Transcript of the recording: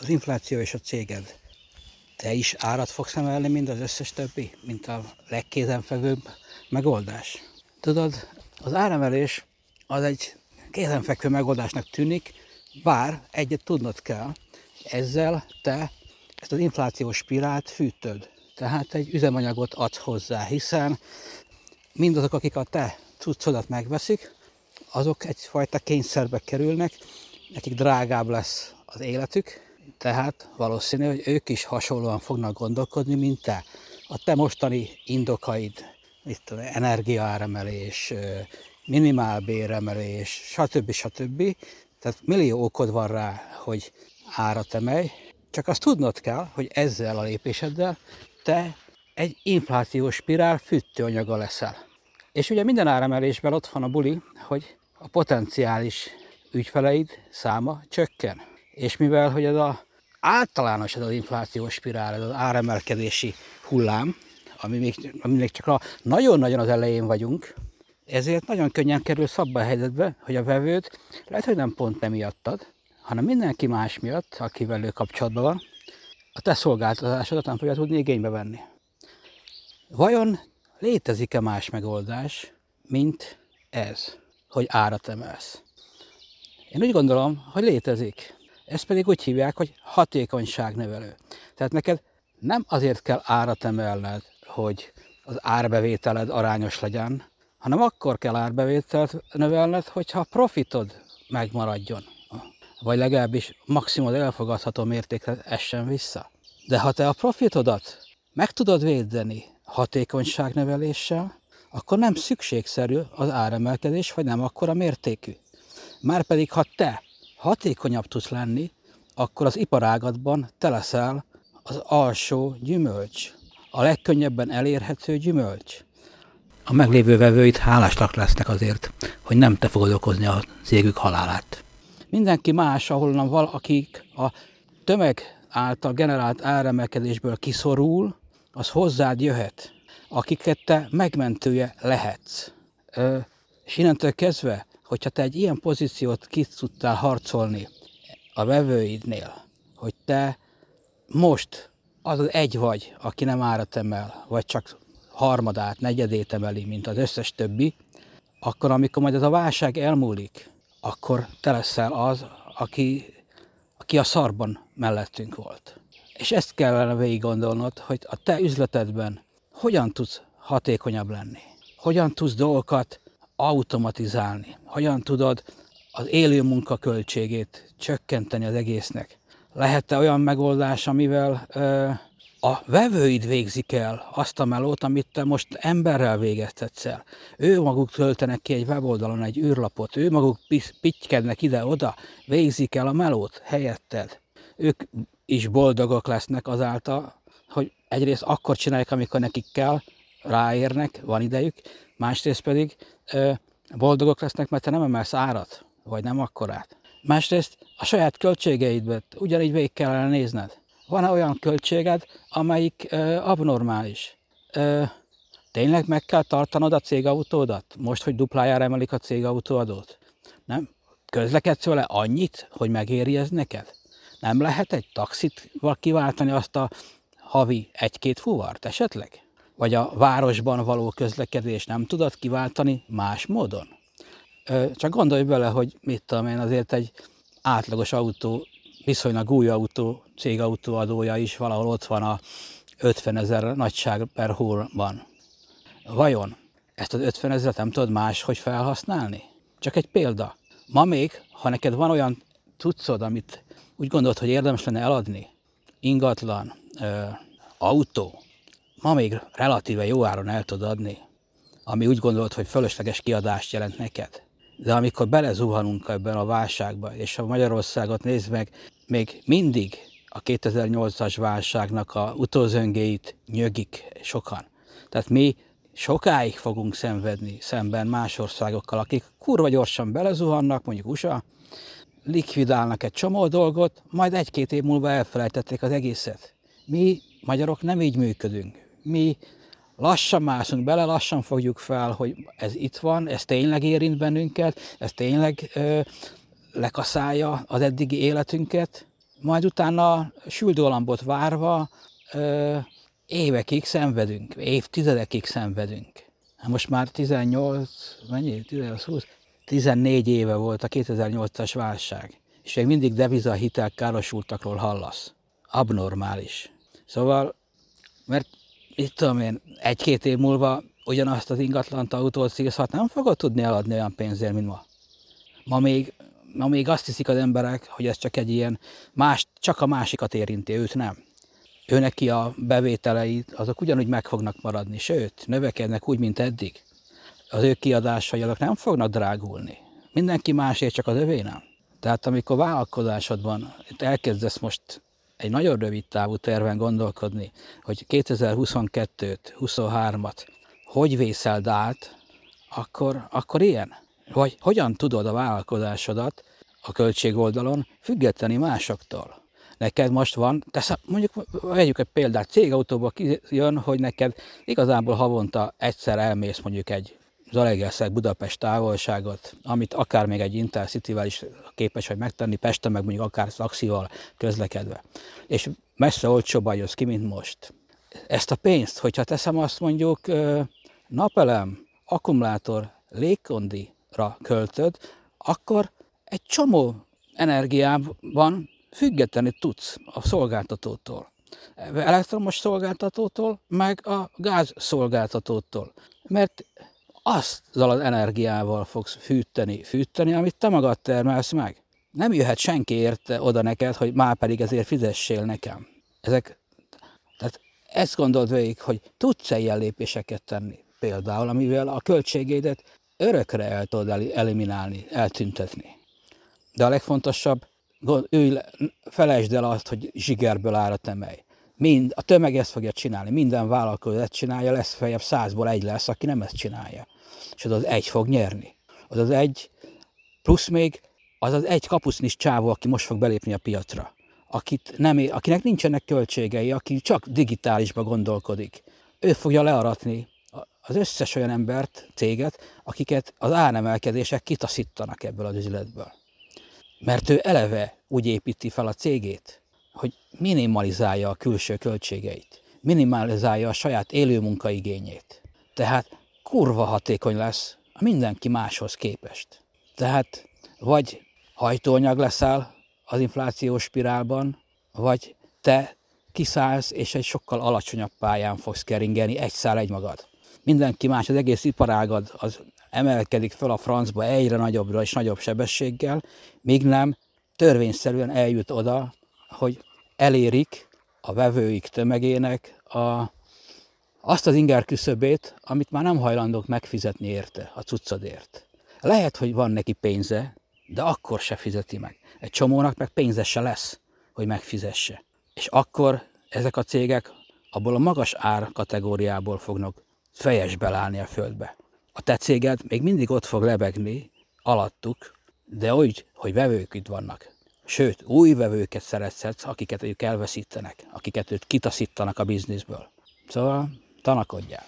az infláció és a céged, te is árat fogsz emelni, mint az összes többi, mint a legkézenfekvőbb megoldás. Tudod, az áremelés az egy kézenfekvő megoldásnak tűnik, bár egyet tudnod kell, ezzel te ezt az inflációs spirált fűtöd. Tehát egy üzemanyagot adsz hozzá, hiszen mindazok, akik a te cuccodat megveszik, azok egyfajta kényszerbe kerülnek, nekik drágább lesz az életük, tehát valószínű, hogy ők is hasonlóan fognak gondolkodni, mint te. A te mostani indokaid, itt tudom, energiaáremelés, minimálbéremelés, stb. stb. Tehát millió okod van rá, hogy árat emelj, csak azt tudnod kell, hogy ezzel a lépéseddel te egy inflációs spirál fűtőanyaga leszel. És ugye minden áremelésben ott van a buli, hogy a potenciális ügyfeleid száma csökken. És mivel, hogy ez a általános ez az inflációs spirál, ez az áremelkedési hullám, ami még, ami csak a nagyon-nagyon az elején vagyunk, ezért nagyon könnyen kerül szabba a helyzetbe, hogy a vevőt lehet, hogy nem pont nem miattad, hanem mindenki más miatt, akivel ő kapcsolatban van, a te szolgáltatásodat nem fogja tudni igénybe venni. Vajon létezik-e más megoldás, mint ez, hogy árat emelsz? Én úgy gondolom, hogy létezik. Ezt pedig úgy hívják, hogy hatékonyságnövelő. Tehát neked nem azért kell árat emelned, hogy az árbevételed arányos legyen, hanem akkor kell árbevételt növelned, hogyha a profitod megmaradjon. Vagy legalábbis maximum elfogadható mértékre essen vissza. De ha te a profitodat meg tudod védeni hatékonyságnöveléssel, akkor nem szükségszerű az áremelkedés, vagy nem akkora mértékű. Márpedig, ha te hatékonyabb tudsz lenni, akkor az iparágatban te leszel az alsó gyümölcs, a legkönnyebben elérhető gyümölcs. A meglévő vevőit hálásak lesznek azért, hogy nem te fogod okozni a cégük halálát. Mindenki más, ahol valakik a tömeg által generált áremelkedésből kiszorul, az hozzád jöhet, akiket te megmentője lehetsz. Ö, és innentől kezdve, hogyha te egy ilyen pozíciót ki tudtál harcolni a vevőidnél, hogy te most az egy vagy, aki nem árat emel, vagy csak harmadát, negyedét emeli, mint az összes többi, akkor amikor majd ez a válság elmúlik, akkor te leszel az, aki, aki a szarban mellettünk volt. És ezt kellene végig gondolnod, hogy a te üzletedben hogyan tudsz hatékonyabb lenni. Hogyan tudsz dolgokat automatizálni. Hogyan tudod az élő munka költségét csökkenteni az egésznek. Lehet-e olyan megoldás, amivel ö, a vevőid végzik el azt a melót, amit te most emberrel végeztetsz el. Ő maguk töltenek ki egy weboldalon egy űrlapot, ő maguk pittykednek ide-oda, végzik el a melót helyetted. Ők is boldogok lesznek azáltal, hogy egyrészt akkor csinálják, amikor nekik kell, ráérnek, van idejük, másrészt pedig boldogok lesznek, mert te nem emelsz árat, vagy nem akkorát. Másrészt a saját költségeidbe ugyanígy végig kellene nézned. Van-e olyan költséged, amelyik ö, abnormális? Ö, tényleg meg kell tartanod a cégautódat? Most, hogy duplájára emelik a cégautóadót? Nem? Közlekedsz vele annyit, hogy megéri ez neked? Nem lehet egy taxit kiváltani azt a havi egy-két fuvart esetleg? Vagy a városban való közlekedés nem tudod kiváltani más módon? Csak gondolj bele, hogy mit tudom én, azért egy átlagos autó, viszonylag új autó, cégautó adója is valahol ott van a 50 ezer nagyság per hóban. Vajon ezt az 50 ezeret nem tudod máshogy felhasználni? Csak egy példa. Ma még, ha neked van olyan tudszod, amit úgy gondolod, hogy érdemes lenne eladni, ingatlan, ö, autó, ma még relatíve jó áron el tudod adni, ami úgy gondolod, hogy fölösleges kiadást jelent neked. De amikor belezuhanunk ebben a válságba, és a Magyarországot nézd meg, még mindig a 2008-as válságnak a utózöngéit nyögik sokan. Tehát mi sokáig fogunk szenvedni szemben más országokkal, akik kurva gyorsan belezuhannak, mondjuk USA, likvidálnak egy csomó dolgot, majd egy-két év múlva elfelejtették az egészet. Mi magyarok nem így működünk. Mi lassan mászunk bele, lassan fogjuk fel, hogy ez itt van, ez tényleg érint bennünket, ez tényleg ö, lekaszálja az eddigi életünket, majd utána süldolambot várva ö, évekig szenvedünk, évtizedekig szenvedünk. Hát most már 18, mennyi? 18, 20, 14 éve volt a 2008-as válság, és még mindig deviza hitel károsultakról hallasz. Abnormális. Szóval, mert itt tudom én, egy-két év múlva ugyanazt az ingatlant autót szízhat nem fogod tudni eladni olyan pénzért, mint ma. Ma még, ma még azt hiszik az emberek, hogy ez csak egy ilyen, más, csak a másikat érinti, őt nem. Ő neki a bevételei, azok ugyanúgy meg fognak maradni, sőt, növekednek úgy, mint eddig. Az ő kiadásai azok nem fognak drágulni. Mindenki másért, csak az övé nem. Tehát amikor vállalkozásodban elkezdesz most egy nagyon rövid távú terven gondolkodni, hogy 2022-t, 23-at hogy vészeld át, akkor, akkor ilyen. Vagy hogyan tudod a vállalkozásodat a költségoldalon függetlenni másoktól. Neked most van, tesz, mondjuk vegyük egy példát, cégautóból kijön, hogy neked igazából havonta egyszer elmész mondjuk egy Zalegerszeg Budapest távolságot, amit akár még egy Intercity-vel is képes vagy megtenni, Pesten meg mondjuk akár taxival közlekedve. És messze olcsóban jössz ki, mint most. Ezt a pénzt, hogyha teszem azt mondjuk napelem, akkumulátor, légkondira költöd, akkor egy csomó energiában függetlenül tudsz a szolgáltatótól. Elektromos szolgáltatótól, meg a gáz szolgáltatótól. Mert azzal az energiával fogsz fűteni, fűteni, amit te magad termelsz meg. Nem jöhet senki érte oda neked, hogy már pedig ezért fizessél nekem. Ezek, tehát ezt gondold végig, hogy tudsz-e ilyen lépéseket tenni például, amivel a költségeidet örökre el tudod eliminálni, eltüntetni. De a legfontosabb, ülj, felejtsd el azt, hogy zsigerből árat emelj. Mind, a tömeg ezt fogja csinálni, minden vállalkozó ezt csinálja, lesz feljebb százból egy lesz, aki nem ezt csinálja. És az az egy fog nyerni. Az az egy, plusz még az az egy kapusznis csávó, aki most fog belépni a piacra. Akit nem, akinek nincsenek költségei, aki csak digitálisba gondolkodik. Ő fogja learatni az összes olyan embert, céget, akiket az áremelkedések kitaszítanak ebből az üzletből. Mert ő eleve úgy építi fel a cégét, hogy minimalizálja a külső költségeit, minimalizálja a saját élő munkaigényét. Tehát kurva hatékony lesz a mindenki máshoz képest. Tehát vagy hajtóanyag leszel az inflációs spirálban, vagy te kiszállsz, és egy sokkal alacsonyabb pályán fogsz keringeni, egy szál egy magad. Mindenki más, az egész iparágad az emelkedik fel a francba egyre nagyobbra és nagyobb sebességgel, míg nem törvényszerűen eljut oda, hogy elérik a vevőik tömegének a, azt az inger küszöbét, amit már nem hajlandók megfizetni érte, a cuccadért. Lehet, hogy van neki pénze, de akkor se fizeti meg. Egy csomónak meg pénze se lesz, hogy megfizesse. És akkor ezek a cégek abból a magas ár kategóriából fognak fejes belállni a földbe. A te céged még mindig ott fog lebegni alattuk, de úgy, hogy vevők itt vannak. Sőt, új vevőket szeretsz, akiket ők elveszítenek, akiket ők kitaszítanak a bizniszből. Szóval tanakodjál.